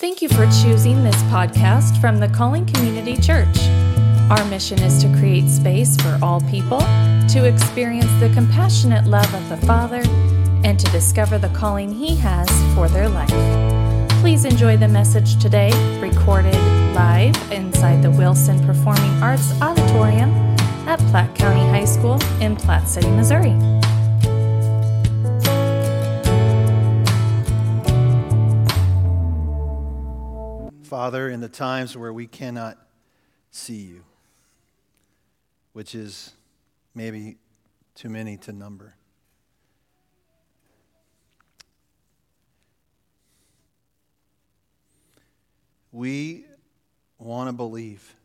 Thank you for choosing this podcast from the Calling Community Church. Our mission is to create space for all people to experience the compassionate love of the Father and to discover the calling He has for their life. Please enjoy the message today, recorded live inside the Wilson Performing Arts Auditorium at Platte County High School in Platte City, Missouri. Father, in the times where we cannot see you, which is maybe too many to number. We want to believe.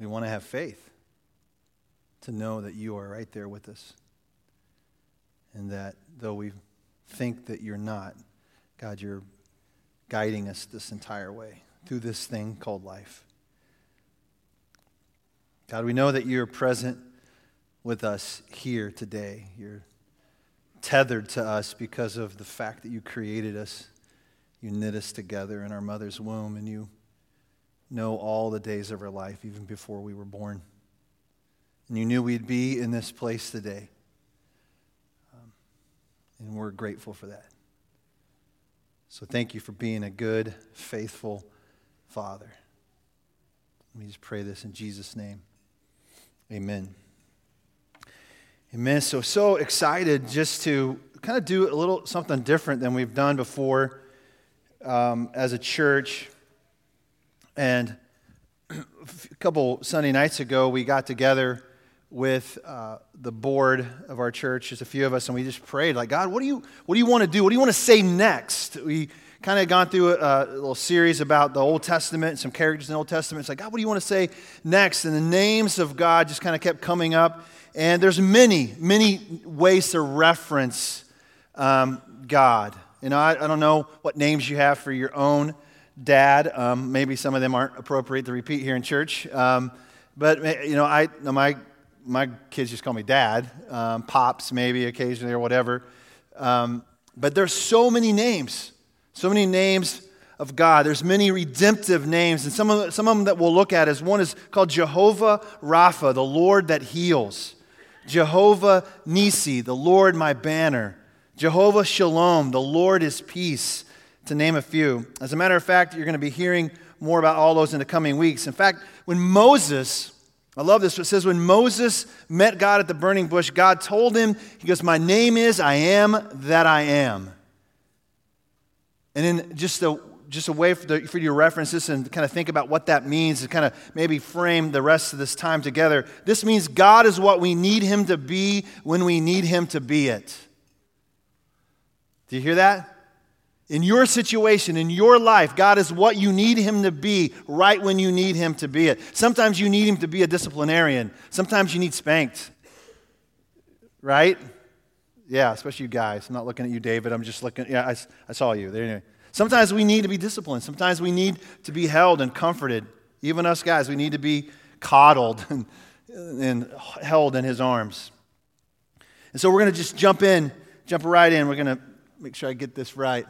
We want to have faith to know that you are right there with us. And that though we think that you're not, God, you're guiding us this entire way through this thing called life. God, we know that you're present with us here today. You're tethered to us because of the fact that you created us. You knit us together in our mother's womb, and you know all the days of our life, even before we were born. And you knew we'd be in this place today. Um, and we're grateful for that. So thank you for being a good, faithful Father. Let me just pray this in Jesus' name. Amen. Amen. So, so excited just to kind of do a little something different than we've done before um, as a church. And a couple Sunday nights ago, we got together with uh, the board of our church, just a few of us, and we just prayed, like, God, what do you, what do you want to do? What do you want to say next? We kind of gone through a, a, little series about the Old Testament, some characters in the Old Testament. It's like, God, what do you want to say next? And the names of God just kind of kept coming up. And there's many, many ways to reference um, God. You know, I, I, don't know what names you have for your own dad. Um, maybe some of them aren't appropriate to repeat here in church. Um, but, you know, I, my my kids just call me dad, um, pops maybe occasionally or whatever. Um, but there's so many names, so many names of God. There's many redemptive names, and some of, some of them that we'll look at is one is called Jehovah Rapha, the Lord that heals. Jehovah Nissi, the Lord my banner. Jehovah Shalom, the Lord is peace, to name a few. As a matter of fact, you're going to be hearing more about all those in the coming weeks. In fact, when Moses I love this. It says, when Moses met God at the burning bush, God told him, He goes, My name is I am that I am. And then just a, just a way for, the, for you to reference this and kind of think about what that means and kind of maybe frame the rest of this time together. This means God is what we need Him to be when we need Him to be it. Do you hear that? In your situation, in your life, God is what you need Him to be right when you need Him to be it. Sometimes you need Him to be a disciplinarian, sometimes you need spanked. Right? Yeah, especially you guys. I'm not looking at you, David. I'm just looking. Yeah, I, I saw you. There, anyway. Sometimes we need to be disciplined. Sometimes we need to be held and comforted. Even us guys, we need to be coddled and, and held in His arms. And so we're going to just jump in, jump right in. We're going to make sure I get this right.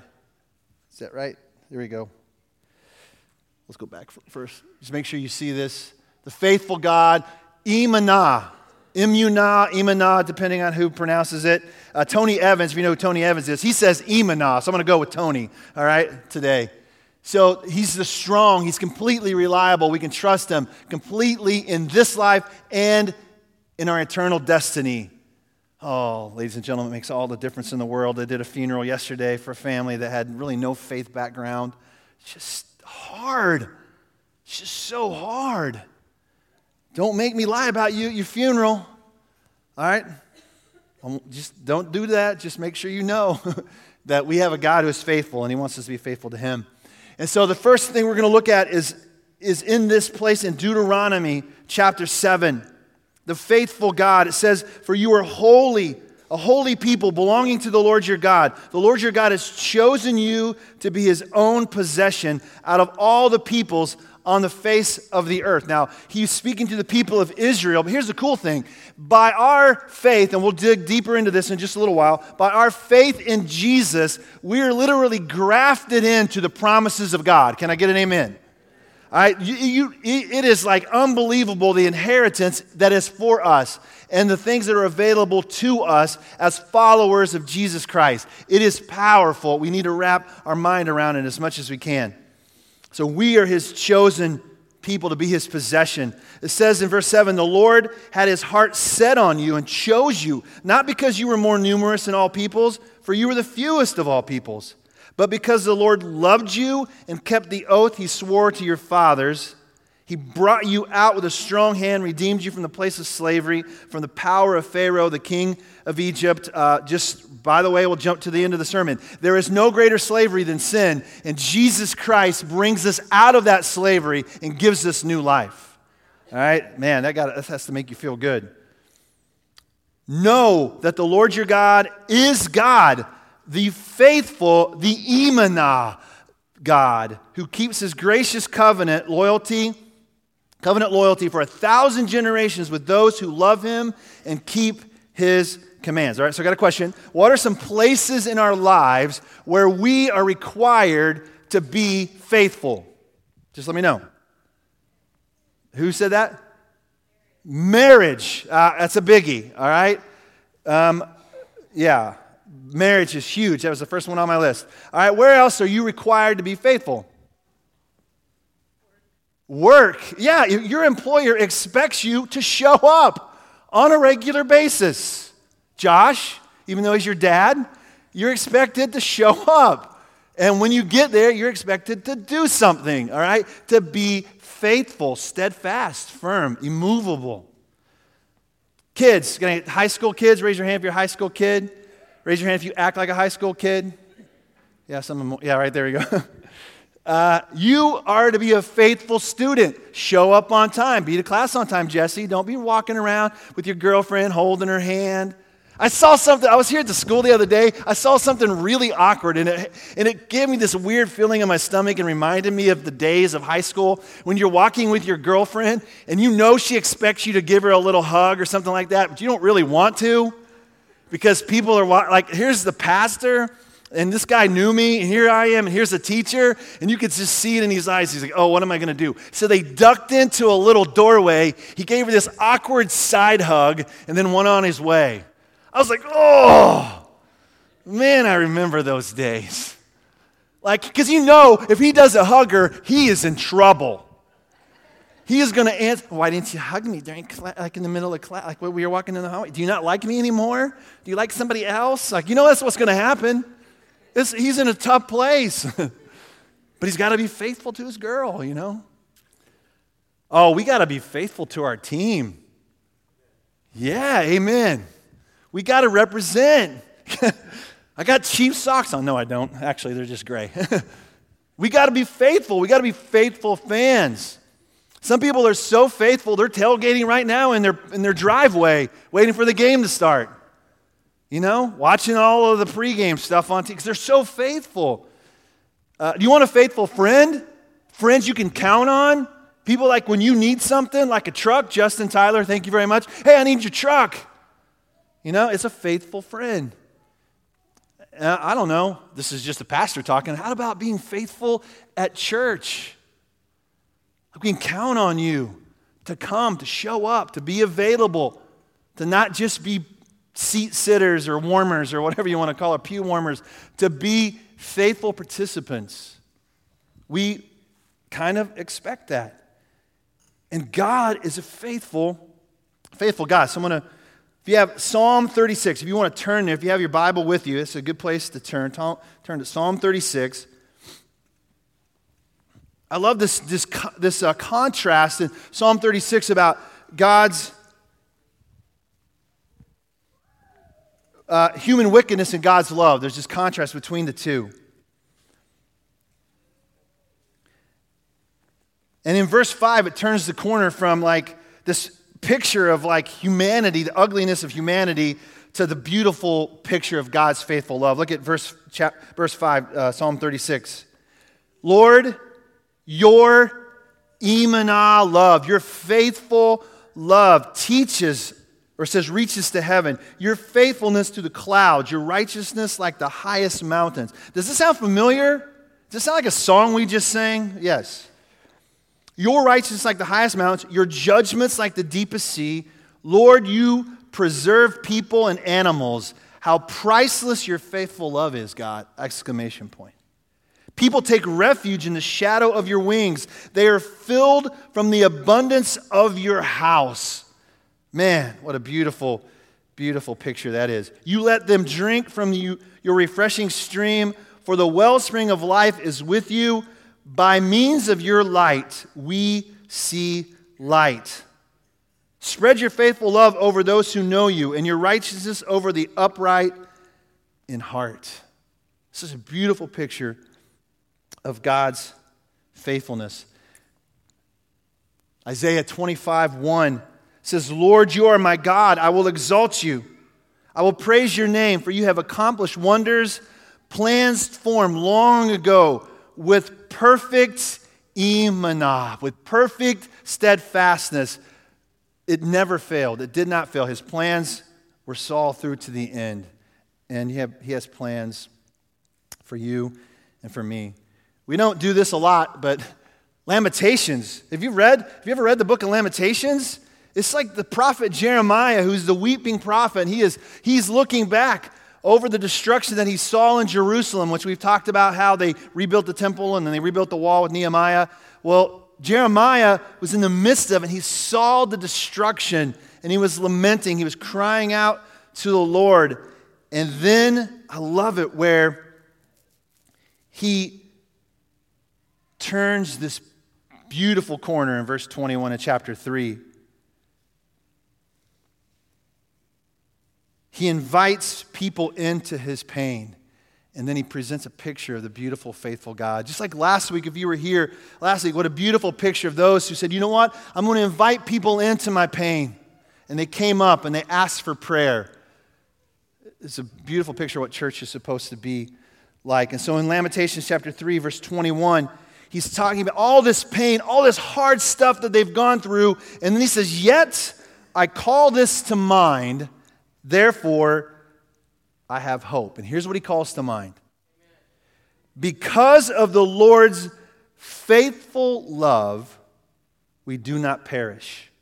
Is that right? There we go. Let's go back first. Just make sure you see this. The faithful God, Imanah. Imuna, Imanah, depending on who pronounces it. Uh, Tony Evans, if you know who Tony Evans is, he says Imanah. So I'm going to go with Tony, all right, today. So he's the strong, he's completely reliable. We can trust him completely in this life and in our eternal destiny. Oh, ladies and gentlemen, it makes all the difference in the world. I did a funeral yesterday for a family that had really no faith background. It's just hard. It's just so hard. Don't make me lie about you at your funeral. All right? Um, just don't do that. Just make sure you know that we have a God who is faithful and he wants us to be faithful to him. And so the first thing we're going to look at is, is in this place in Deuteronomy chapter 7 the faithful God. It says, For you are holy, a holy people belonging to the Lord your God. The Lord your God has chosen you to be his own possession out of all the peoples on the face of the earth. Now, he's speaking to the people of Israel, but here's the cool thing. By our faith, and we'll dig deeper into this in just a little while, by our faith in Jesus, we are literally grafted into the promises of God. Can I get an amen? All right, you, you, it is like unbelievable the inheritance that is for us and the things that are available to us as followers of Jesus Christ. It is powerful. We need to wrap our mind around it as much as we can. So we are his chosen people to be his possession. It says in verse 7 the Lord had his heart set on you and chose you, not because you were more numerous than all peoples, for you were the fewest of all peoples, but because the Lord loved you and kept the oath he swore to your fathers. He brought you out with a strong hand, redeemed you from the place of slavery, from the power of Pharaoh, the king of Egypt. Uh, just by the way, we'll jump to the end of the sermon. There is no greater slavery than sin, and Jesus Christ brings us out of that slavery and gives us new life. All right, man, that, got, that has to make you feel good. Know that the Lord your God is God, the faithful, the Imana God, who keeps his gracious covenant loyalty, covenant loyalty for a thousand generations with those who love him and keep his commands. All right, so I got a question. What are some places in our lives where we are required to be faithful? Just let me know. Who said that? Marriage. Uh, that's a biggie, all right? Um, yeah, marriage is huge. That was the first one on my list. All right, where else are you required to be faithful? Work. Yeah, your employer expects you to show up on a regular basis. Josh, even though he's your dad, you're expected to show up. And when you get there, you're expected to do something, all right? To be faithful, steadfast, firm, immovable. Kids, high school kids, raise your hand if you're a high school kid. Raise your hand if you act like a high school kid. Yeah, some yeah, right there you go. Uh, you are to be a faithful student. Show up on time. Be to class on time, Jesse. Don't be walking around with your girlfriend holding her hand. I saw something, I was here at the school the other day. I saw something really awkward, and it, and it gave me this weird feeling in my stomach and reminded me of the days of high school when you're walking with your girlfriend and you know she expects you to give her a little hug or something like that, but you don't really want to because people are like, here's the pastor, and this guy knew me, and here I am, and here's the teacher, and you could just see it in his eyes. He's like, oh, what am I going to do? So they ducked into a little doorway. He gave her this awkward side hug and then went on his way. I was like, oh, man, I remember those days. Like, because you know, if he does a hugger, he is in trouble. He is going to answer, why didn't you hug me during class, like in the middle of class, like when we were walking in the hallway? Do you not like me anymore? Do you like somebody else? Like, you know, that's what's going to happen. It's, he's in a tough place. but he's got to be faithful to his girl, you know? Oh, we got to be faithful to our team. Yeah, amen. We got to represent. I got cheap socks on. No, I don't. Actually, they're just gray. we got to be faithful. We got to be faithful fans. Some people are so faithful, they're tailgating right now in their, in their driveway, waiting for the game to start. You know, watching all of the pregame stuff on TV because they're so faithful. Uh, do you want a faithful friend? Friends you can count on? People like when you need something, like a truck, Justin Tyler, thank you very much. Hey, I need your truck. You know, it's a faithful friend. Uh, I don't know. This is just a pastor talking. How about being faithful at church? We can count on you to come, to show up, to be available, to not just be seat sitters or warmers or whatever you want to call it, pew warmers, to be faithful participants. We kind of expect that. And God is a faithful, faithful God. So I'm going to if you have Psalm 36, if you want to turn there, if you have your Bible with you, it's a good place to turn. Turn to Psalm 36. I love this, this, this uh, contrast in Psalm 36 about God's uh, human wickedness and God's love. There's this contrast between the two. And in verse 5, it turns the corner from like this picture of like humanity, the ugliness of humanity, to the beautiful picture of God's faithful love. Look at verse, chap, verse 5, uh, Psalm 36. Lord, your Emanah love, your faithful love teaches or says reaches to heaven, your faithfulness to the clouds, your righteousness like the highest mountains. Does this sound familiar? Does this sound like a song we just sang? Yes. Your righteousness like the highest mountains, your judgments like the deepest sea. Lord, you preserve people and animals. How priceless your faithful love is, God! Exclamation point. People take refuge in the shadow of your wings. They are filled from the abundance of your house. Man, what a beautiful, beautiful picture that is. You let them drink from you, your refreshing stream, for the wellspring of life is with you. By means of your light, we see light. Spread your faithful love over those who know you, and your righteousness over the upright in heart. This is a beautiful picture of God's faithfulness. Isaiah 25, 1 says, Lord, you are my God. I will exalt you. I will praise your name, for you have accomplished wonders, plans formed long ago with perfect emanah, with perfect steadfastness. It never failed. It did not fail. His plans were saw through to the end. And he, have, he has plans for you and for me. We don't do this a lot, but Lamentations. Have you read? Have you ever read the book of Lamentations? It's like the prophet Jeremiah, who's the weeping prophet. He is, he's looking back over the destruction that he saw in Jerusalem, which we've talked about how they rebuilt the temple and then they rebuilt the wall with Nehemiah. Well, Jeremiah was in the midst of it. and He saw the destruction and he was lamenting. He was crying out to the Lord. And then I love it where he turns this beautiful corner in verse 21 of chapter 3. He invites people into his pain. And then he presents a picture of the beautiful, faithful God. Just like last week, if you were here last week, what a beautiful picture of those who said, you know what? I'm going to invite people into my pain. And they came up and they asked for prayer. It's a beautiful picture of what church is supposed to be like. And so in Lamentations chapter 3, verse 21, he's talking about all this pain, all this hard stuff that they've gone through. And then he says, Yet I call this to mind Therefore, I have hope. And here's what he calls to mind Because of the Lord's faithful love, we do not perish.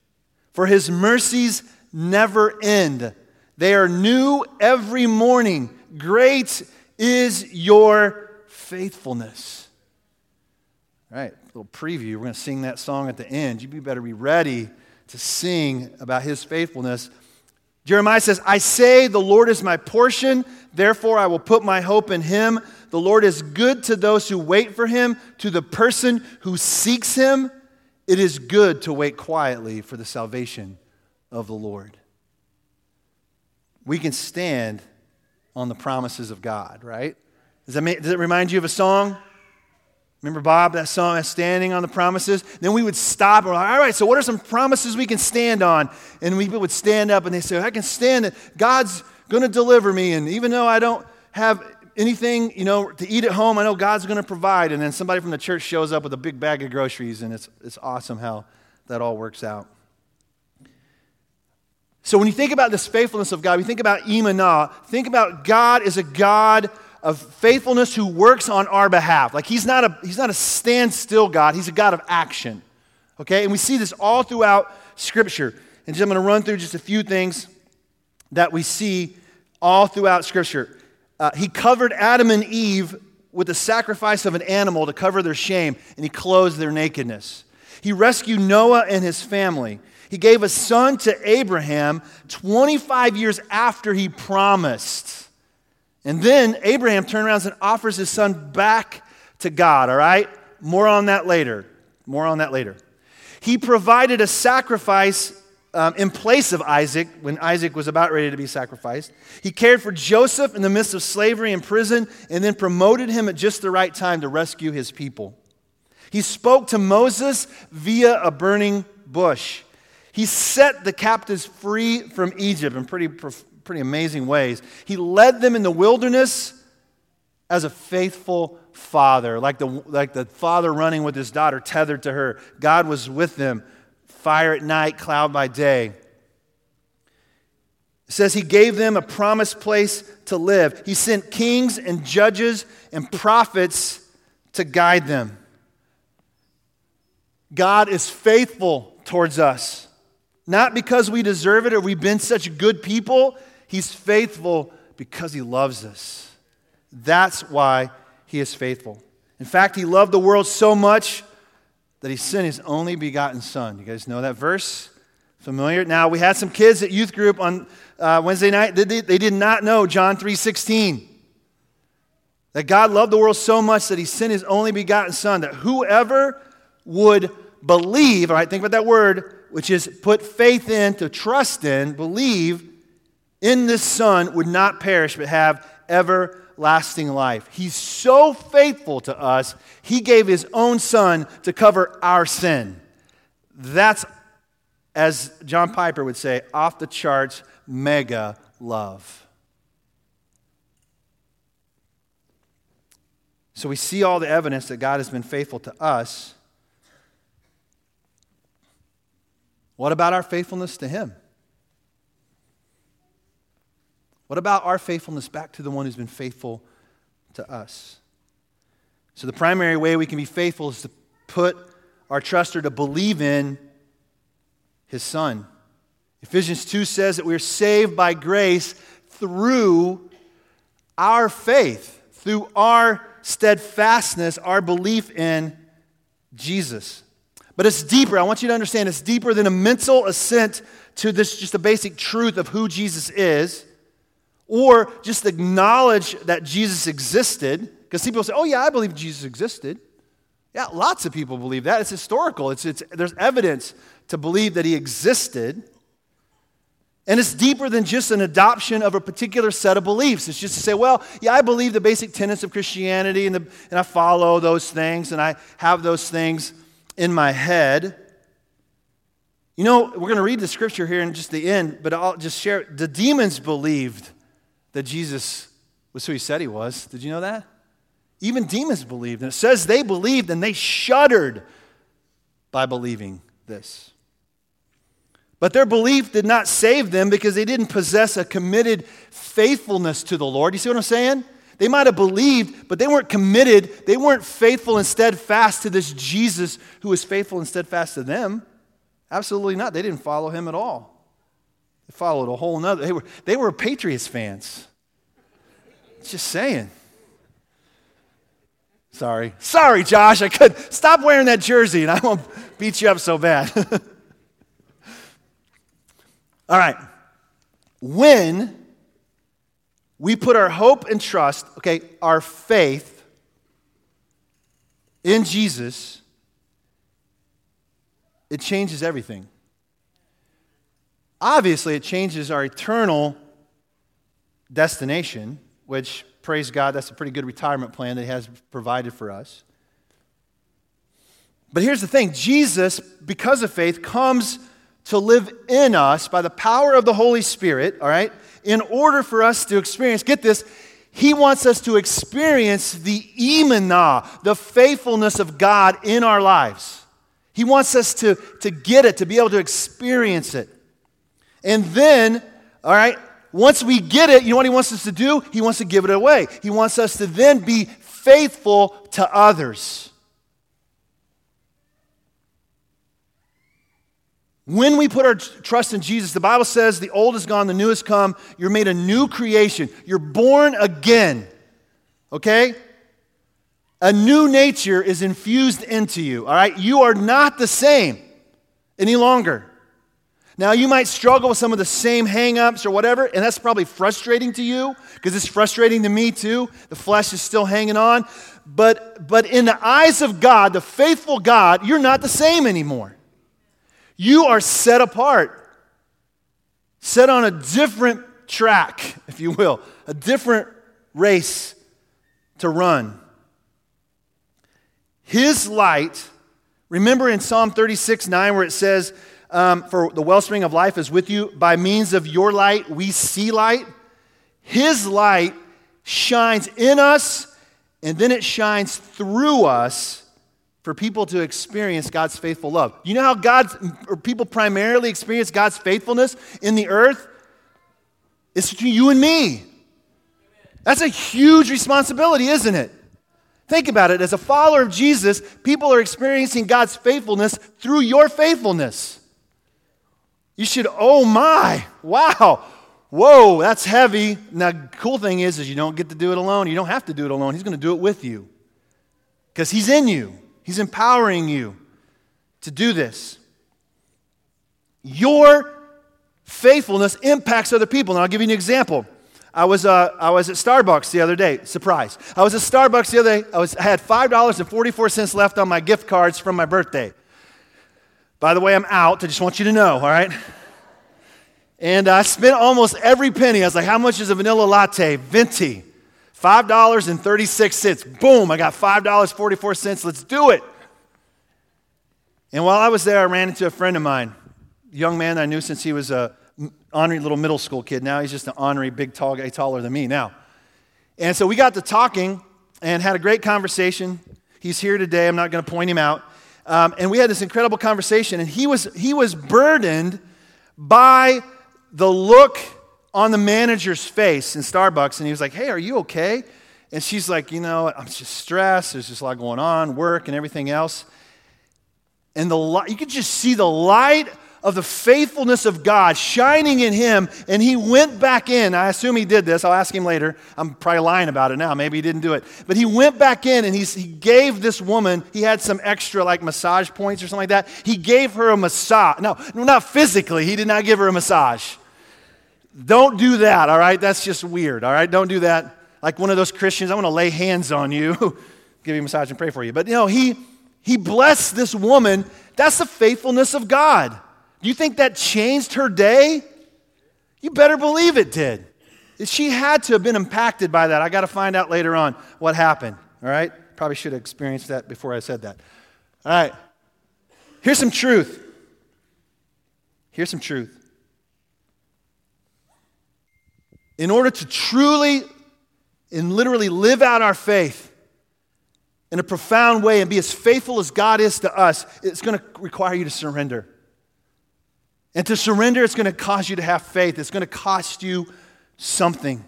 For his mercies never end, they are new every morning. Great is your faithfulness. All right, a little preview. We're going to sing that song at the end. You better be ready to sing about his faithfulness. Jeremiah says, I say, the Lord is my portion, therefore I will put my hope in him. The Lord is good to those who wait for him, to the person who seeks him. It is good to wait quietly for the salvation of the Lord. We can stand on the promises of God, right? Does that, make, does it remind you of a song? Remember Bob, that song, Standing on the Promises? Then we would stop and we're like, all right, so what are some promises we can stand on? And we would stand up and they say, I can stand it. God's going to deliver me. And even though I don't have anything, you know, to eat at home, I know God's going to provide. And then somebody from the church shows up with a big bag of groceries, and it's, it's awesome how that all works out. So when you think about this faithfulness of God, we think about Emanah, think about God as a God of faithfulness who works on our behalf. Like he's not a, he's not a standstill God, he's a God of action. Okay? And we see this all throughout Scripture. And just, I'm going to run through just a few things that we see all throughout Scripture. Uh, he covered Adam and Eve with the sacrifice of an animal to cover their shame, and he clothed their nakedness. He rescued Noah and his family. He gave a son to Abraham 25 years after he promised. And then Abraham turns around and offers his son back to God, all right? More on that later. More on that later. He provided a sacrifice um, in place of Isaac when Isaac was about ready to be sacrificed. He cared for Joseph in the midst of slavery and prison and then promoted him at just the right time to rescue his people. He spoke to Moses via a burning bush. He set the captives free from Egypt, and pretty pretty amazing ways. He led them in the wilderness as a faithful father, like the, like the father running with his daughter tethered to her. God was with them, fire at night, cloud by day. It says he gave them a promised place to live. He sent kings and judges and prophets to guide them. God is faithful towards us. Not because we deserve it or we've been such good people. He's faithful because he loves us. That's why he is faithful. In fact, he loved the world so much that he sent his only begotten son. You guys know that verse? Familiar? Now, we had some kids at youth group on uh, Wednesday night. They, they did not know John 3.16. That God loved the world so much that he sent his only begotten son, that whoever would believe, all right, think about that word, which is put faith in, to trust in, believe in this Son would not perish but have everlasting life. He's so faithful to us, He gave His own Son to cover our sin. That's, as John Piper would say, off the charts, mega love. So we see all the evidence that God has been faithful to us. What about our faithfulness to Him? What about our faithfulness back to the one who's been faithful to us? So, the primary way we can be faithful is to put our trust or to believe in His Son. Ephesians 2 says that we're saved by grace through our faith, through our steadfastness, our belief in Jesus. But it's deeper. I want you to understand it's deeper than a mental assent to this just a basic truth of who Jesus is, or just acknowledge that Jesus existed. Because people say, oh, yeah, I believe Jesus existed. Yeah, lots of people believe that. It's historical, it's, it's, there's evidence to believe that he existed. And it's deeper than just an adoption of a particular set of beliefs. It's just to say, well, yeah, I believe the basic tenets of Christianity and, the, and I follow those things and I have those things in my head. You know, we're going to read the scripture here in just the end, but I'll just share. The demons believed that Jesus was who he said he was. Did you know that? Even demons believed. And it says they believed and they shuddered by believing this. But their belief did not save them because they didn't possess a committed faithfulness to the Lord. You see what I'm saying? They might have believed, but they weren't committed. They weren't faithful and steadfast to this Jesus who was faithful and steadfast to them. Absolutely not. They didn't follow him at all. They followed a whole nother. They were, they were Patriots fans. Just saying. Sorry. Sorry, Josh. I could stop wearing that jersey and I won't beat you up so bad. All right. When we put our hope and trust, okay, our faith in Jesus, it changes everything. Obviously, it changes our eternal destination, which, praise God, that's a pretty good retirement plan that He has provided for us. But here's the thing Jesus, because of faith, comes to live in us by the power of the Holy Spirit, all right? in order for us to experience, get this, he wants us to experience the emanah, the faithfulness of God in our lives. He wants us to, to get it, to be able to experience it. And then, all right, once we get it, you know what he wants us to do? He wants to give it away. He wants us to then be faithful to others. When we put our trust in Jesus, the Bible says the old is gone, the new has come. You're made a new creation. You're born again. Okay? A new nature is infused into you. All right? You are not the same any longer. Now, you might struggle with some of the same hangups or whatever, and that's probably frustrating to you because it's frustrating to me too. The flesh is still hanging on. But, but in the eyes of God, the faithful God, you're not the same anymore. You are set apart, set on a different track, if you will, a different race to run. His light, remember in Psalm 36 9, where it says, um, for the wellspring of life is with you. By means of your light, we see light. His light shines in us, and then it shines through us for people to experience God's faithful love. You know how God's or people primarily experience God's faithfulness in the earth? It's to you and me. That's a huge responsibility, isn't it? Think about it. As a follower of Jesus, people are experiencing God's faithfulness through your faithfulness. You should, oh my, wow, whoa, that's heavy. Now, the cool thing is, is you don't get to do it alone. You don't have to do it alone. He's going to do it with you because He's in you. He's empowering you to do this. Your faithfulness impacts other people. And I'll give you an example. I was, uh, I was at Starbucks the other day. Surprise. I was at Starbucks the other day. I, was, I had $5.44 left on my gift cards from my birthday. By the way, I'm out. I just want you to know, all right? And I spent almost every penny. I was like, how much is a vanilla latte? Venti. $5.36. Boom, I got $5.44. Let's do it. And while I was there, I ran into a friend of mine, a young man I knew since he was a ornery little middle school kid. Now he's just an ornery, big, tall guy, taller than me now. And so we got to talking and had a great conversation. He's here today. I'm not going to point him out. Um, and we had this incredible conversation, and he was, he was burdened by the look on the manager's face in Starbucks, and he was like, Hey, are you okay? And she's like, You know, I'm just stressed. There's just a lot going on, work and everything else. And the light, you could just see the light of the faithfulness of God shining in him, and he went back in. I assume he did this. I'll ask him later. I'm probably lying about it now. Maybe he didn't do it. But he went back in and he gave this woman, he had some extra like massage points or something like that. He gave her a massage. No, not physically. He did not give her a massage. Don't do that, all right? That's just weird, all right? Don't do that. Like one of those Christians, I want to lay hands on you, give you a massage and pray for you. But you know, he he blessed this woman. That's the faithfulness of God. You think that changed her day? You better believe it did. She had to have been impacted by that. I got to find out later on what happened, all right? Probably should have experienced that before I said that. All right. Here's some truth. Here's some truth. in order to truly and literally live out our faith in a profound way and be as faithful as God is to us, it's going to require you to surrender. And to surrender, it's going to cause you to have faith. It's going to cost you something.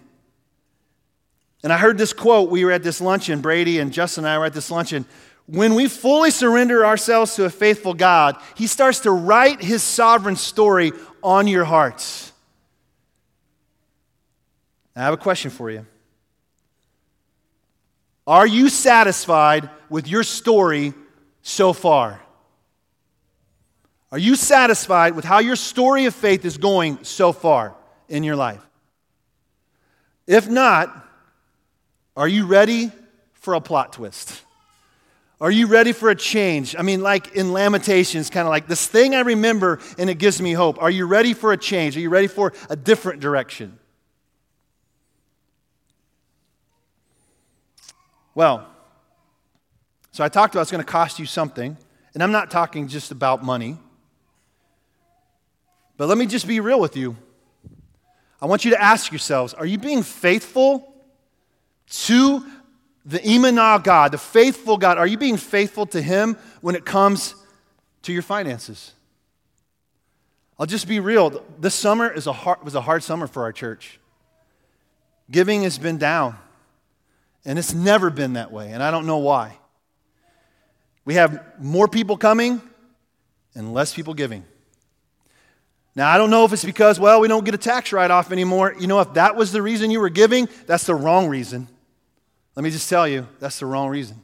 And I heard this quote. We were at this luncheon, Brady and Justin and I were at this luncheon. When we fully surrender ourselves to a faithful God, He starts to write His sovereign story on your hearts. I have a question for you. Are you satisfied with your story so far? Are you satisfied with how your story of faith is going so far in your life? If not, are you ready for a plot twist? Are you ready for a change? I mean, like in Lamentations, kind of like this thing I remember and it gives me hope. Are you ready for a change? Are you ready for a different direction? Well, so I talked about it's going to cost you something, and I'm not talking just about money. But let me just be real with you. I want you to ask yourselves are you being faithful to the Imanah God, the faithful God? Are you being faithful to Him when it comes to your finances? I'll just be real. This summer is a hard, was a hard summer for our church. Giving has been down. And it's never been that way, and I don't know why. We have more people coming and less people giving. Now, I don't know if it's because, well, we don't get a tax write off anymore. You know, if that was the reason you were giving, that's the wrong reason. Let me just tell you, that's the wrong reason.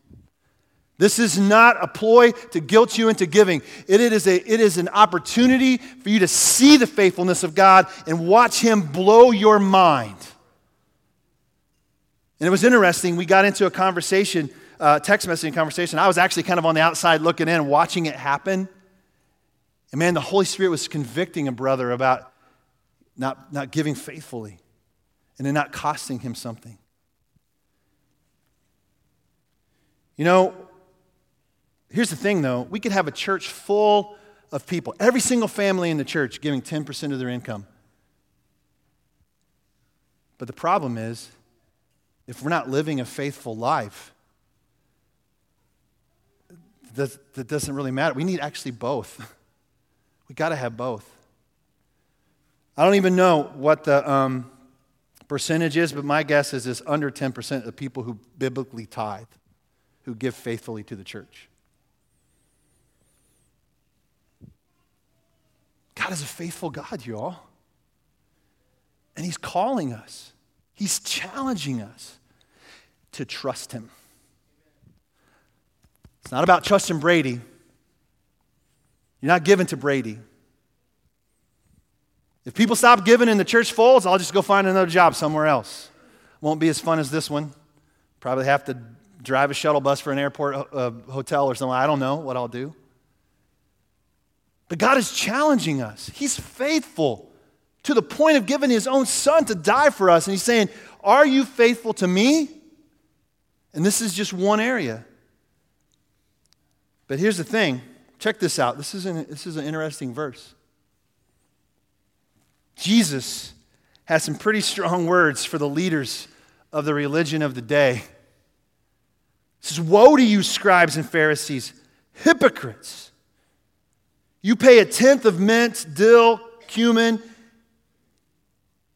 This is not a ploy to guilt you into giving. It is, a, it is an opportunity for you to see the faithfulness of God and watch Him blow your mind. And it was interesting. We got into a conversation, uh, text messaging conversation. I was actually kind of on the outside looking in, watching it happen. And man, the Holy Spirit was convicting a brother about not, not giving faithfully and then not costing him something. You know, here's the thing though we could have a church full of people, every single family in the church giving 10% of their income. But the problem is, if we're not living a faithful life, that, that doesn't really matter. We need actually both. We got to have both. I don't even know what the um, percentage is, but my guess is it's under 10% of the people who biblically tithe, who give faithfully to the church. God is a faithful God, you all. And He's calling us, He's challenging us to trust Him. It's not about trusting Brady. You're not giving to Brady. If people stop giving and the church folds, I'll just go find another job somewhere else. Won't be as fun as this one. Probably have to drive a shuttle bus for an airport uh, hotel or something. I don't know what I'll do. But God is challenging us. He's faithful to the point of giving his own son to die for us. And he's saying, Are you faithful to me? And this is just one area. But here's the thing check this out. This is an, this is an interesting verse. Jesus has some pretty strong words for the leaders of the religion of the day. He says, Woe to you, scribes and Pharisees, hypocrites! You pay a tenth of mint, dill, cumin,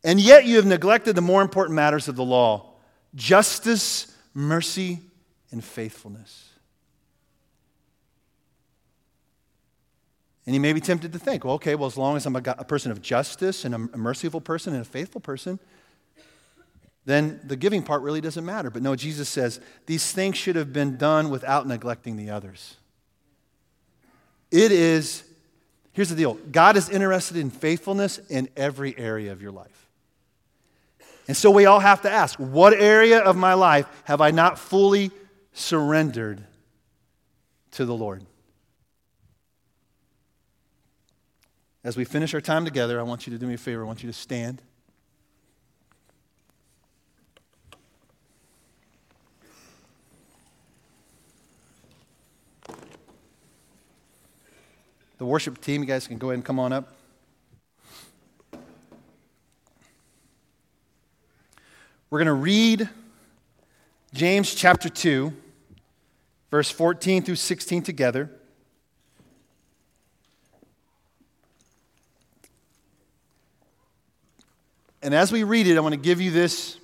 and yet you have neglected the more important matters of the law justice, mercy, and faithfulness. And you may be tempted to think, well, okay, well, as long as I'm a, a person of justice and a merciful person and a faithful person, then the giving part really doesn't matter. But no, Jesus says these things should have been done without neglecting the others. It is, here's the deal God is interested in faithfulness in every area of your life. And so we all have to ask what area of my life have I not fully surrendered to the Lord? As we finish our time together, I want you to do me a favor. I want you to stand. The worship team, you guys can go ahead and come on up. We're going to read James chapter 2, verse 14 through 16 together. And as we read it, I want to give you this,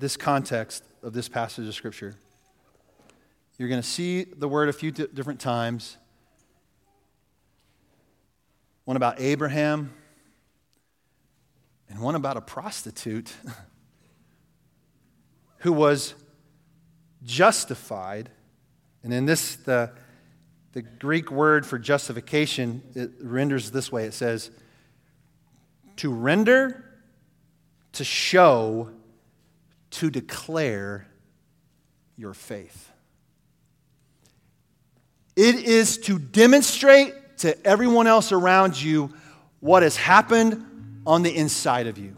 this context of this passage of Scripture. You're going to see the word a few d- different times. One about Abraham, and one about a prostitute who was justified. And in this, the, the Greek word for justification, it renders this way it says, to render, to show, to declare your faith. It is to demonstrate to everyone else around you what has happened on the inside of you.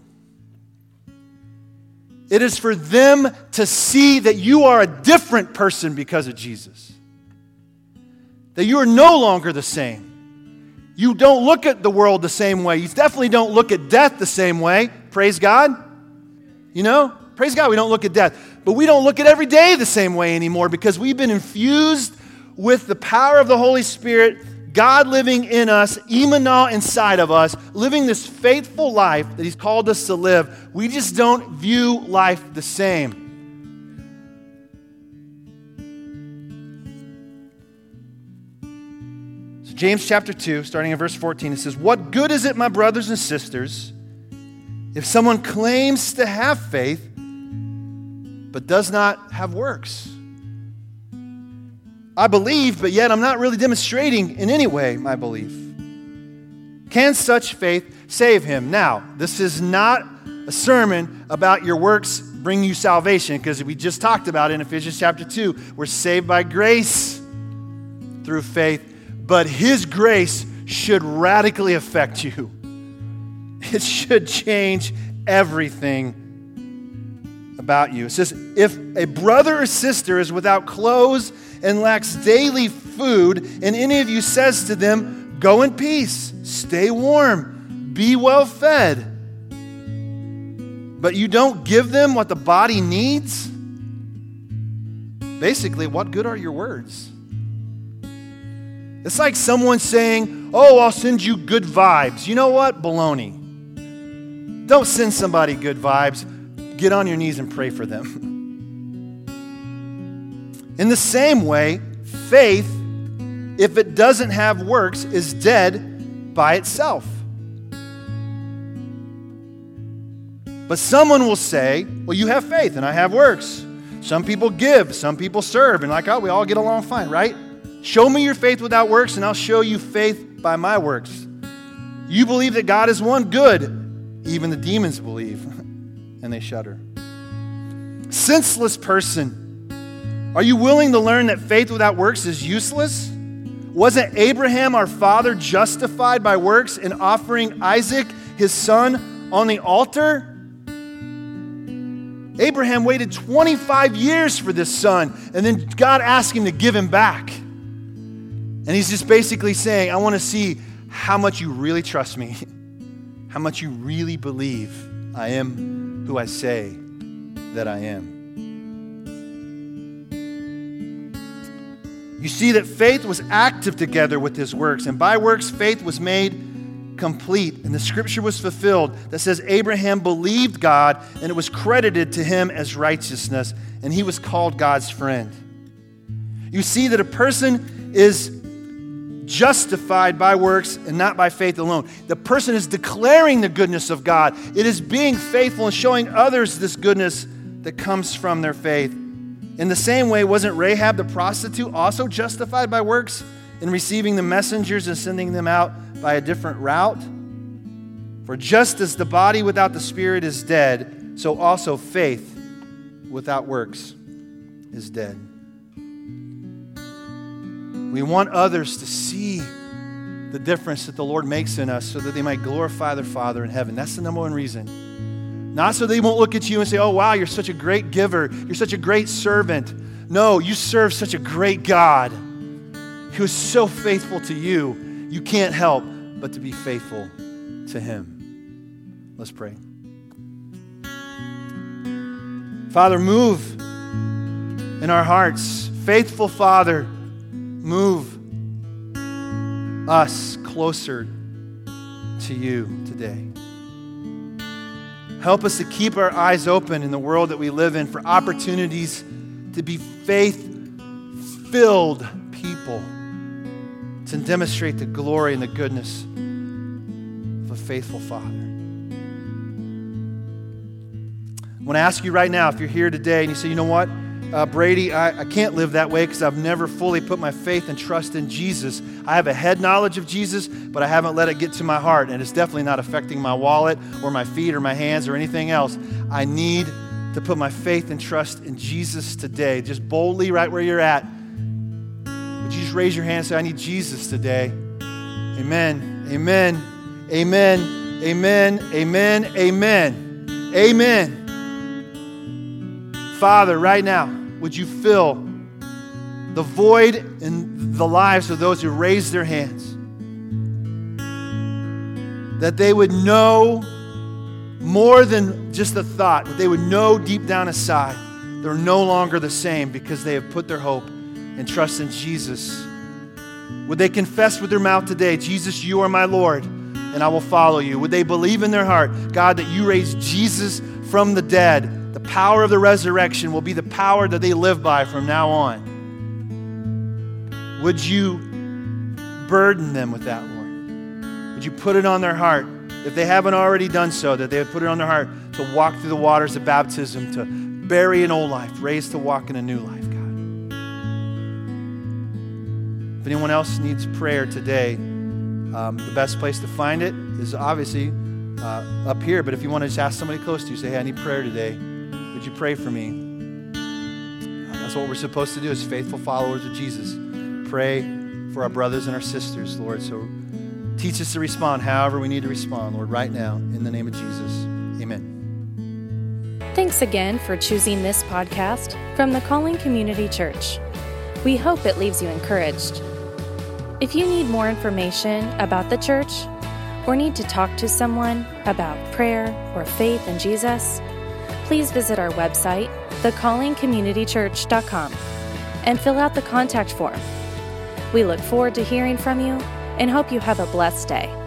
It is for them to see that you are a different person because of Jesus. That you are no longer the same. You don't look at the world the same way. You definitely don't look at death the same way. Praise God. You know, praise God, we don't look at death. But we don't look at every day the same way anymore because we've been infused with the power of the Holy Spirit, God living in us, Imanah inside of us, living this faithful life that He's called us to live. We just don't view life the same. James chapter 2, starting in verse 14, it says, What good is it, my brothers and sisters, if someone claims to have faith but does not have works? I believe, but yet I'm not really demonstrating in any way my belief. Can such faith save him? Now, this is not a sermon about your works bring you salvation, because we just talked about in Ephesians chapter 2. We're saved by grace through faith but His grace should radically affect you. It should change everything about you. It says, If a brother or sister is without clothes and lacks daily food, and any of you says to them, Go in peace, stay warm, be well fed, but you don't give them what the body needs, basically, what good are your words? It's like someone saying, Oh, I'll send you good vibes. You know what? Baloney. Don't send somebody good vibes. Get on your knees and pray for them. In the same way, faith, if it doesn't have works, is dead by itself. But someone will say, Well, you have faith and I have works. Some people give, some people serve, and like, oh, we all get along fine, right? Show me your faith without works, and I'll show you faith by my works. You believe that God is one? Good. Even the demons believe, and they shudder. Senseless person, are you willing to learn that faith without works is useless? Wasn't Abraham, our father, justified by works in offering Isaac, his son, on the altar? Abraham waited 25 years for this son, and then God asked him to give him back. And he's just basically saying, I want to see how much you really trust me, how much you really believe I am who I say that I am. You see that faith was active together with his works, and by works, faith was made complete. And the scripture was fulfilled that says, Abraham believed God, and it was credited to him as righteousness, and he was called God's friend. You see that a person is justified by works and not by faith alone. The person is declaring the goodness of God, it is being faithful and showing others this goodness that comes from their faith. In the same way, wasn't Rahab the prostitute also justified by works in receiving the messengers and sending them out by a different route? For just as the body without the spirit is dead, so also faith without works is dead. We want others to see the difference that the Lord makes in us so that they might glorify their Father in heaven. That's the number one reason. Not so they won't look at you and say, oh, wow, you're such a great giver. You're such a great servant. No, you serve such a great God who is so faithful to you, you can't help but to be faithful to Him. Let's pray. Father, move in our hearts. Faithful Father, move us closer to you today. Help us to keep our eyes open in the world that we live in for opportunities to be faith filled people to demonstrate the glory and the goodness of a faithful Father. I want to ask you right now if you're here today and you say, you know what, uh, Brady, I, I can't live that way because I've never fully put my faith and trust in Jesus. I have a head knowledge of Jesus, but I haven't let it get to my heart, and it's definitely not affecting my wallet or my feet or my hands or anything else. I need to put my faith and trust in Jesus today, just boldly right where you're at would you just raise your hand and say, I need Jesus today? Amen. Amen. Amen. Amen. Amen. Amen. Amen. Father, right now, would you fill the void in the lives of those who raise their hands? That they would know more than just the thought, but they would know deep down inside they're no longer the same because they have put their hope and trust in Jesus? Would they confess with their mouth today, Jesus, you are my Lord, and I will follow you? Would they believe in their heart, God, that you raised Jesus from the dead? Power of the resurrection will be the power that they live by from now on. Would you burden them with that, Lord? Would you put it on their heart, if they haven't already done so, that they would put it on their heart to walk through the waters of baptism, to bury an old life, raised to walk in a new life? God? If anyone else needs prayer today, um, the best place to find it is obviously uh, up here. But if you want to just ask somebody close to you, say, hey, I need prayer today. You pray for me? That's what we're supposed to do as faithful followers of Jesus. Pray for our brothers and our sisters, Lord. So teach us to respond however we need to respond, Lord, right now, in the name of Jesus. Amen. Thanks again for choosing this podcast from the Calling Community Church. We hope it leaves you encouraged. If you need more information about the church or need to talk to someone about prayer or faith in Jesus, please visit our website, thecallingcommunitychurch.com, and fill out the contact form. We look forward to hearing from you and hope you have a blessed day.